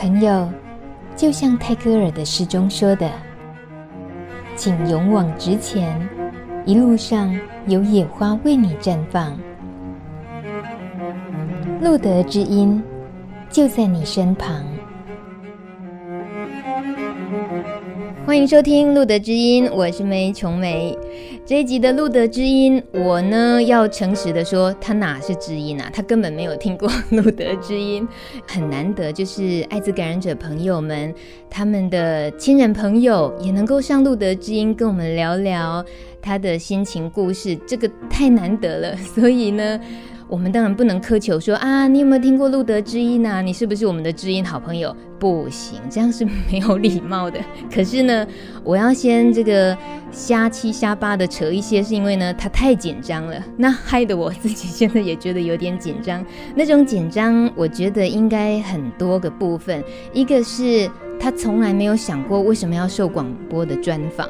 朋友，就像泰戈尔的诗中说的：“请勇往直前，一路上有野花为你绽放。”路德之音就在你身旁。欢迎收听《路德之音》，我是梅琼梅。这一集的《路德之音》，我呢要诚实的说，他哪是知音啊？他根本没有听过《路德之音》，很难得，就是艾滋感染者朋友们，他们的亲人朋友也能够上《路德之音》跟我们聊聊他的心情故事，这个太难得了。所以呢。我们当然不能苛求说啊，你有没有听过路德之音啊？你是不是我们的知音好朋友？不行，这样是没有礼貌的。可是呢，我要先这个瞎七瞎八的扯一些，是因为呢，他太紧张了，那害得我自己现在也觉得有点紧张。那种紧张，我觉得应该很多个部分。一个是他从来没有想过为什么要受广播的专访，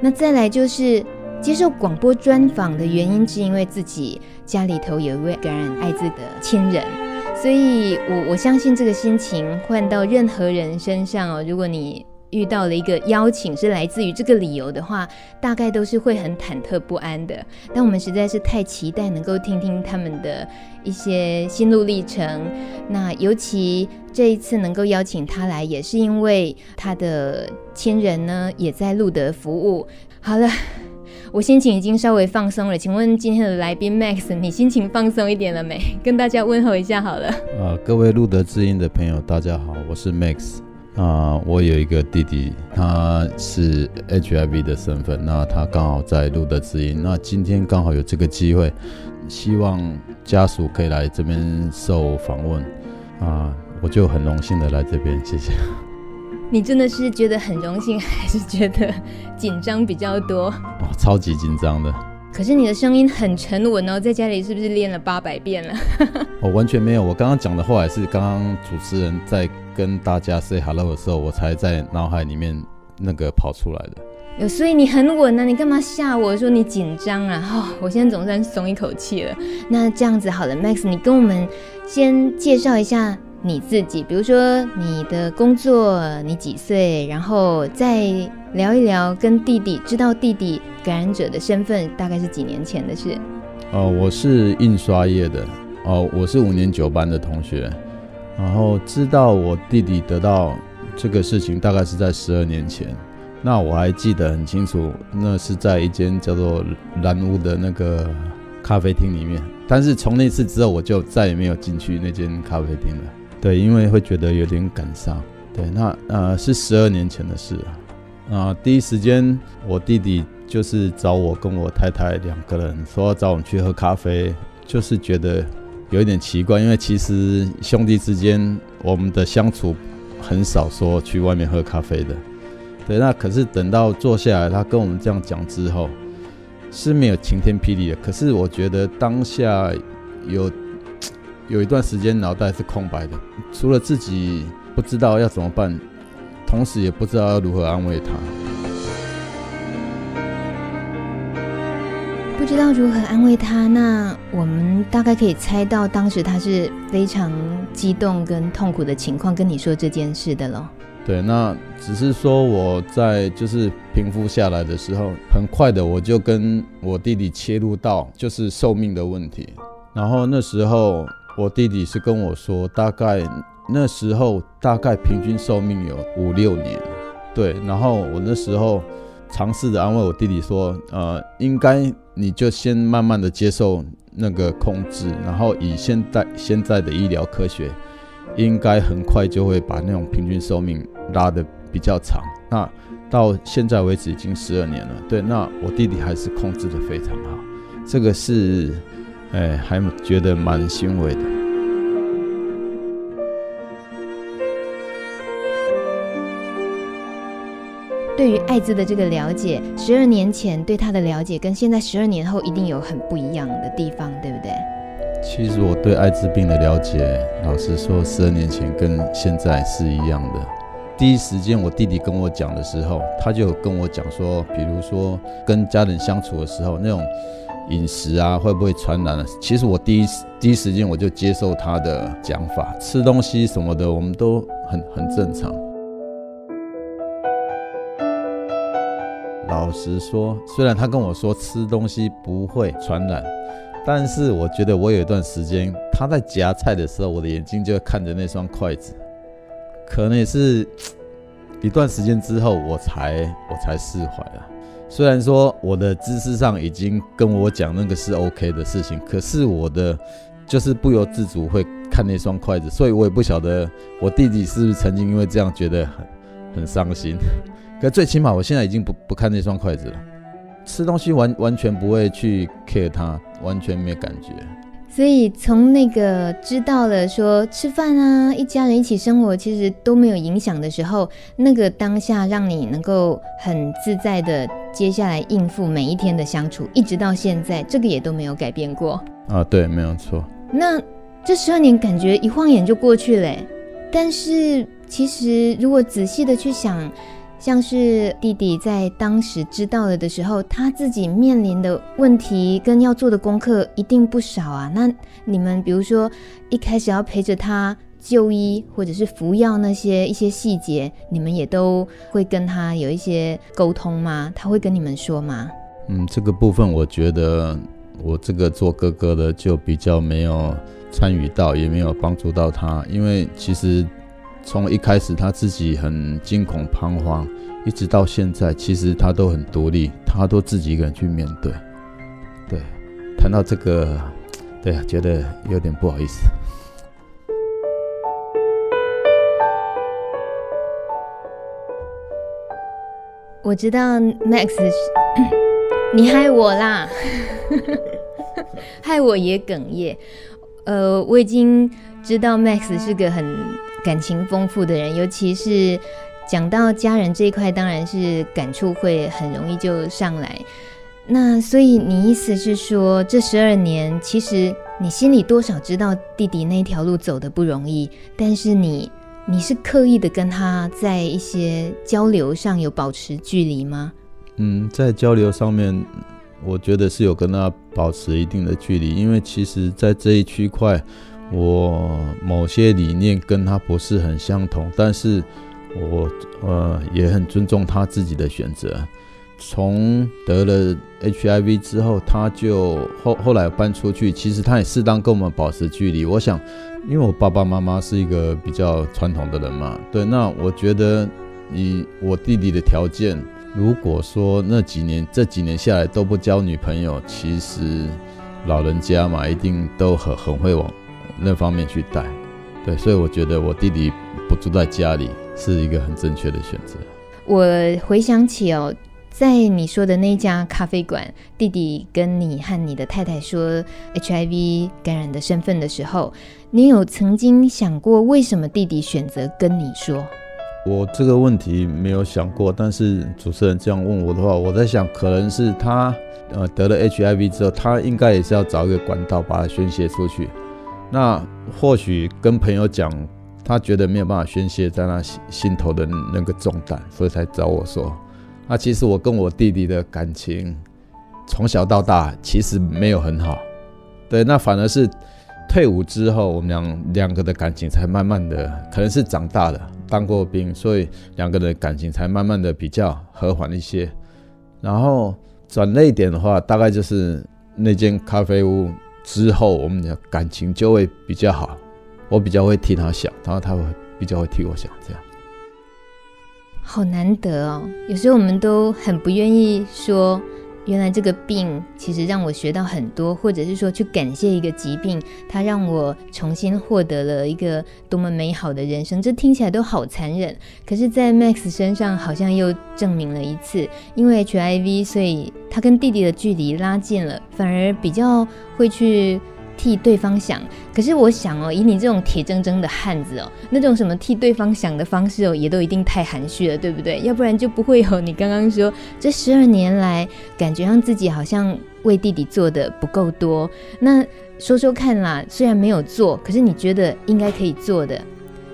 那再来就是。接受广播专访的原因，是因为自己家里头有一位感染艾滋的亲人，所以我我相信这个心情换到任何人身上哦。如果你遇到了一个邀请是来自于这个理由的话，大概都是会很忐忑不安的。但我们实在是太期待能够听听他们的一些心路历程。那尤其这一次能够邀请他来，也是因为他的亲人呢也在路德服务。好了。我心情已经稍微放松了，请问今天的来宾 Max，你心情放松一点了没？跟大家问候一下好了。啊，各位路德知音的朋友，大家好，我是 Max。啊，我有一个弟弟，他是 HIV 的身份，那他刚好在路德知音，那今天刚好有这个机会，希望家属可以来这边受访问。啊，我就很荣幸的来这边，谢谢。你真的是觉得很荣幸，还是觉得紧张比较多？哦，超级紧张的。可是你的声音很沉稳哦，在家里是不是练了八百遍了？我完全没有，我刚刚讲的话也是刚刚主持人在跟大家 say hello 的时候，我才在脑海里面那个跑出来的。有，所以你很稳啊，你干嘛吓我说你紧张啊？哦，我现在总算松一口气了。那这样子好了，Max，你跟我们先介绍一下。你自己，比如说你的工作，你几岁，然后再聊一聊跟弟弟，知道弟弟感染者的身份大概是几年前的事。哦，我是印刷业的，哦，我是五年九班的同学，然后知道我弟弟得到这个事情大概是在十二年前，那我还记得很清楚，那是在一间叫做蓝屋的那个咖啡厅里面，但是从那次之后我就再也没有进去那间咖啡厅了。对，因为会觉得有点感伤。对，那呃是十二年前的事啊。啊、第一时间我弟弟就是找我跟我太太两个人说要找我们去喝咖啡，就是觉得有一点奇怪，因为其实兄弟之间我们的相处很少说去外面喝咖啡的。对，那可是等到坐下来，他跟我们这样讲之后，是没有晴天霹雳的。可是我觉得当下有。有一段时间脑袋是空白的，除了自己不知道要怎么办，同时也不知道要如何安慰他。不知道如何安慰他，那我们大概可以猜到，当时他是非常激动跟痛苦的情况跟你说这件事的喽。对，那只是说我在就是平复下来的时候，很快的我就跟我弟弟切入到就是寿命的问题，然后那时候。我弟弟是跟我说，大概那时候大概平均寿命有五六年，对。然后我那时候尝试着安慰我弟弟说，呃，应该你就先慢慢的接受那个控制，然后以现在现在的医疗科学，应该很快就会把那种平均寿命拉得比较长。那到现在为止已经十二年了，对。那我弟弟还是控制得非常好，这个是。哎，还觉得蛮欣慰的。对于艾滋的这个了解，十二年前对他的了解，跟现在十二年后一定有很不一样的地方，对不对？其实我对艾滋病的了解，老实说，十二年前跟现在是一样的。第一时间我弟弟跟我讲的时候，他就跟我讲说，比如说跟家人相处的时候那种。饮食啊会不会传染了？其实我第一第一时间我就接受他的讲法，吃东西什么的我们都很很正常。老实说，虽然他跟我说吃东西不会传染，但是我觉得我有一段时间他在夹菜的时候，我的眼睛就看着那双筷子，可能也是一段时间之后我才我才释怀了。虽然说我的知识上已经跟我讲那个是 OK 的事情，可是我的就是不由自主会看那双筷子，所以我也不晓得我弟弟是不是曾经因为这样觉得很很伤心。可最起码我现在已经不不看那双筷子了，吃东西完完全不会去 care 它，完全没有感觉。所以从那个知道了说吃饭啊，一家人一起生活其实都没有影响的时候，那个当下让你能够很自在的接下来应付每一天的相处，一直到现在，这个也都没有改变过。啊，对，没有错。那这十二年感觉一晃眼就过去了，但是其实如果仔细的去想。像是弟弟在当时知道了的时候，他自己面临的问题跟要做的功课一定不少啊。那你们比如说一开始要陪着他就医或者是服药那些一些细节，你们也都会跟他有一些沟通吗？他会跟你们说吗？嗯，这个部分我觉得我这个做哥哥的就比较没有参与到，也没有帮助到他，因为其实。从一开始他自己很惊恐彷徨，一直到现在，其实他都很独立，他都自己一个人去面对。对，谈到这个，对啊，觉得有点不好意思。我知道 Max，你害我啦，害我也哽咽。呃，我已经知道 Max 是个很。感情丰富的人，尤其是讲到家人这一块，当然是感触会很容易就上来。那所以你意思是说，这十二年其实你心里多少知道弟弟那条路走的不容易，但是你你是刻意的跟他在一些交流上有保持距离吗？嗯，在交流上面，我觉得是有跟他保持一定的距离，因为其实在这一区块。我某些理念跟他不是很相同，但是我呃也很尊重他自己的选择。从得了 HIV 之后，他就后后来搬出去，其实他也适当跟我们保持距离。我想，因为我爸爸妈妈是一个比较传统的人嘛，对，那我觉得以我弟弟的条件，如果说那几年这几年下来都不交女朋友，其实老人家嘛，一定都很很会往。那方面去带，对，所以我觉得我弟弟不住在家里是一个很正确的选择。我回想起哦，在你说的那家咖啡馆，弟弟跟你和你的太太说 HIV 感染的身份的时候，你有曾经想过为什么弟弟选择跟你说？我这个问题没有想过，但是主持人这样问我的话，我在想，可能是他呃得了 HIV 之后，他应该也是要找一个管道把它宣泄出去。那或许跟朋友讲，他觉得没有办法宣泄在他心心头的那个重担，所以才找我说。那其实我跟我弟弟的感情从小到大其实没有很好，对，那反而是退伍之后，我们两两个的感情才慢慢的，可能是长大了，当过兵，所以两个人的感情才慢慢的比较和缓一些。然后转捩点的话，大概就是那间咖啡屋。之后，我们的感情就会比较好，我比较会替他想，然后他会比较会替我想，这样。好难得哦，有时候我们都很不愿意说。原来这个病其实让我学到很多，或者是说去感谢一个疾病，它让我重新获得了一个多么美好的人生。这听起来都好残忍，可是，在 Max 身上好像又证明了一次，因为 HIV，所以他跟弟弟的距离拉近了，反而比较会去。替对方想，可是我想哦，以你这种铁铮铮的汉子哦，那种什么替对方想的方式哦，也都一定太含蓄了，对不对？要不然就不会有你刚刚说这十二年来，感觉让自己好像为弟弟做的不够多。那说说看啦，虽然没有做，可是你觉得应该可以做的，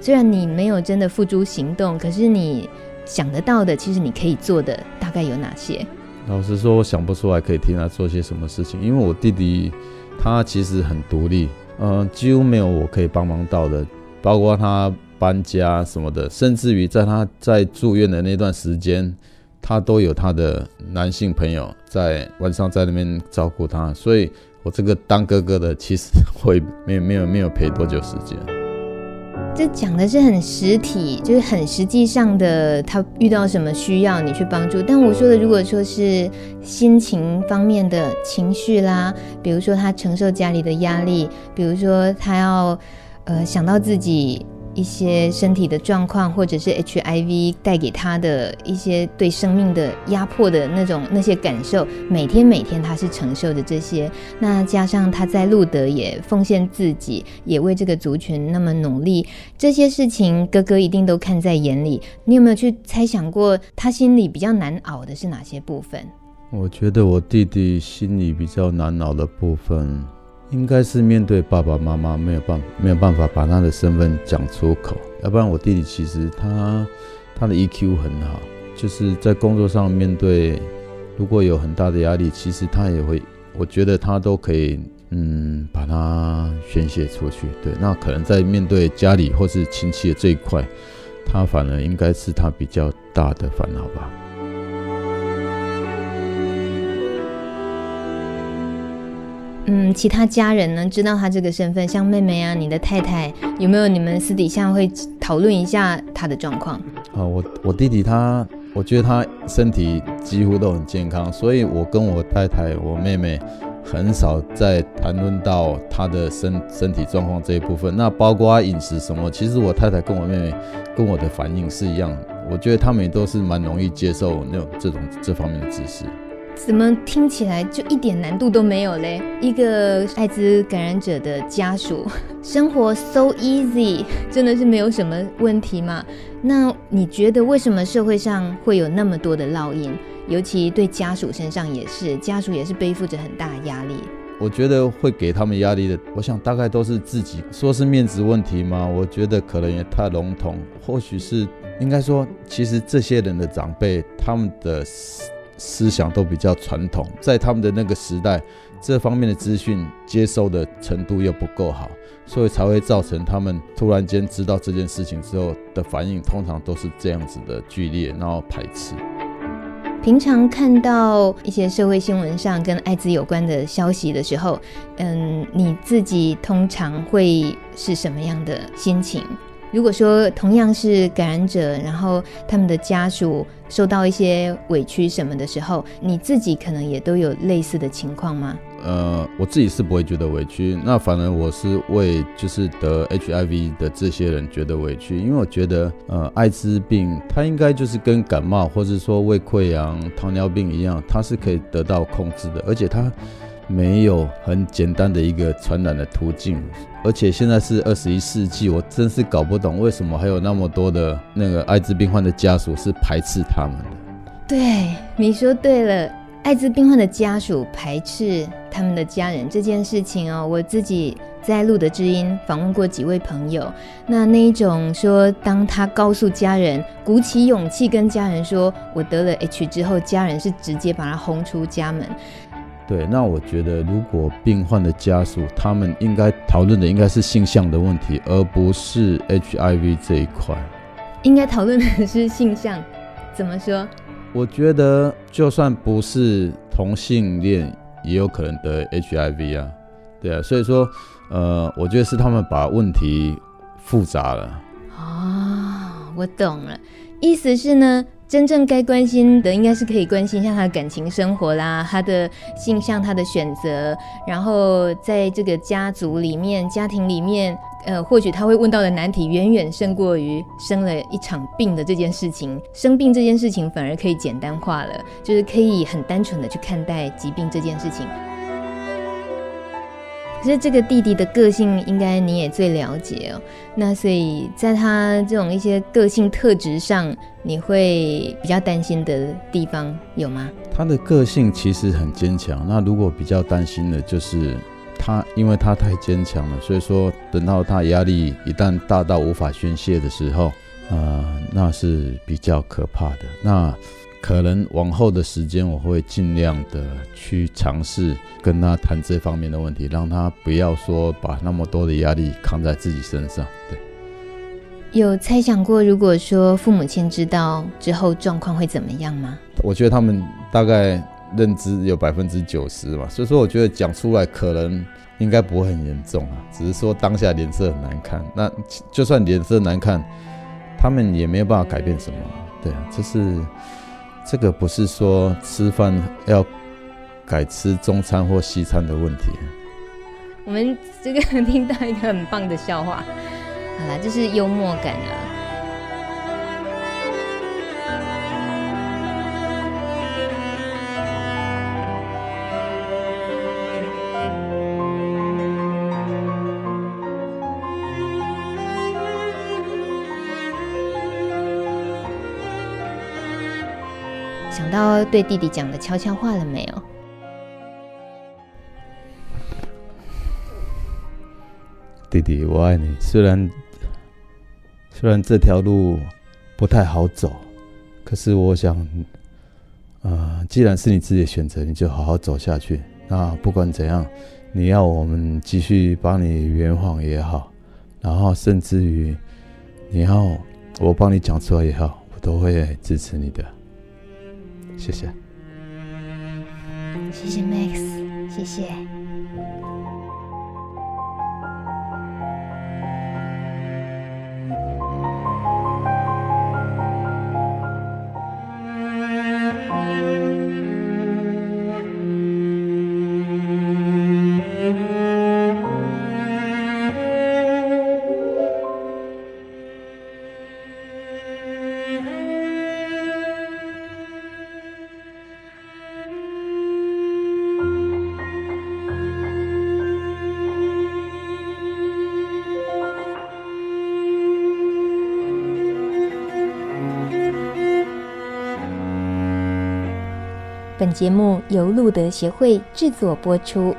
虽然你没有真的付诸行动，可是你想得到的，其实你可以做的大概有哪些？老实说，我想不出来可以替他做些什么事情，因为我弟弟他其实很独立，嗯、几乎没有我可以帮忙到的，包括他搬家什么的，甚至于在他在住院的那段时间，他都有他的男性朋友在晚上在那边照顾他，所以我这个当哥哥的其实会没有没有没有陪多久时间。这讲的是很实体，就是很实际上的，他遇到什么需要你去帮助。但我说的，如果说是心情方面的情绪啦，比如说他承受家里的压力，比如说他要呃想到自己。一些身体的状况，或者是 HIV 带给他的一些对生命的压迫的那种那些感受，每天每天他是承受着这些。那加上他在路德也奉献自己，也为这个族群那么努力，这些事情哥哥一定都看在眼里。你有没有去猜想过，他心里比较难熬的是哪些部分？我觉得我弟弟心里比较难熬的部分。应该是面对爸爸妈妈没有办没有办法把他的身份讲出口，要不然我弟弟其实他他的 EQ 很好，就是在工作上面对如果有很大的压力，其实他也会，我觉得他都可以嗯把它宣泄出去。对，那可能在面对家里或是亲戚的这一块，他反而应该是他比较大的烦恼吧。嗯，其他家人呢，知道他这个身份，像妹妹啊，你的太太，有没有你们私底下会讨论一下他的状况？啊，我我弟弟他，我觉得他身体几乎都很健康，所以我跟我太太、我妹妹很少在谈论到他的身身体状况这一部分。那包括饮食什么，其实我太太跟我妹妹跟我的反应是一样，我觉得他们也都是蛮容易接受那种这种这方面的知识。怎么听起来就一点难度都没有嘞？一个艾滋感染者的家属，生活 so easy，真的是没有什么问题吗？那你觉得为什么社会上会有那么多的烙印？尤其对家属身上也是，家属也是背负着很大的压力。我觉得会给他们压力的，我想大概都是自己，说是面子问题吗？我觉得可能也太笼统，或许是应该说，其实这些人的长辈，他们的。思想都比较传统，在他们的那个时代，这方面的资讯接收的程度又不够好，所以才会造成他们突然间知道这件事情之后的反应，通常都是这样子的剧烈，然后排斥。平常看到一些社会新闻上跟艾滋有关的消息的时候，嗯，你自己通常会是什么样的心情？如果说同样是感染者，然后他们的家属受到一些委屈什么的时候，你自己可能也都有类似的情况吗？呃，我自己是不会觉得委屈，那反而我是为就是得 HIV 的这些人觉得委屈，因为我觉得呃，艾滋病它应该就是跟感冒或者说胃溃疡、糖尿病一样，它是可以得到控制的，而且它。没有很简单的一个传染的途径，而且现在是二十一世纪，我真是搞不懂为什么还有那么多的那个艾滋病患的家属是排斥他们的。对，你说对了，艾滋病患的家属排斥他们的家人这件事情哦，我自己在录的知音访问过几位朋友，那那一种说，当他告诉家人，鼓起勇气跟家人说我得了 H 之后，家人是直接把他轰出家门。对，那我觉得，如果病患的家属，他们应该讨论的应该是性向的问题，而不是 HIV 这一块。应该讨论的是性向，怎么说？我觉得，就算不是同性恋，也有可能得 HIV 啊。对啊，所以说，呃，我觉得是他们把问题复杂了。哦，我懂了，意思是呢？真正该关心的，应该是可以关心一下他的感情生活啦，他的性向，他的选择，然后在这个家族里面、家庭里面，呃，或许他会问到的难题远远胜过于生了一场病的这件事情。生病这件事情反而可以简单化了，就是可以很单纯的去看待疾病这件事情。可是这个弟弟的个性，应该你也最了解哦。那所以在他这种一些个性特质上，你会比较担心的地方有吗？他的个性其实很坚强。那如果比较担心的就是他，因为他太坚强了，所以说等到他压力一旦大到无法宣泄的时候，呃，那是比较可怕的。那可能往后的时间，我会尽量的去尝试跟他谈这方面的问题，让他不要说把那么多的压力扛在自己身上。对，有猜想过，如果说父母亲知道之后状况会怎么样吗？我觉得他们大概认知有百分之九十嘛，所以说我觉得讲出来可能应该不会很严重啊，只是说当下脸色很难看。那就算脸色难看，他们也没有办法改变什么。对啊，这是。这个不是说吃饭要改吃中餐或西餐的问题。我们这个 听到一个很棒的笑话，好啦，就是幽默感啊。到对弟弟讲的悄悄话了没有？弟弟，我爱你。虽然虽然这条路不太好走，可是我想，啊、既然是你自己的选择，你就好好走下去。那不管怎样，你要我们继续帮你圆谎也好，然后甚至于你要我帮你讲出来也好，我都会支持你的。谢谢，谢谢 Max，谢谢。本节目由路德协会制作播出。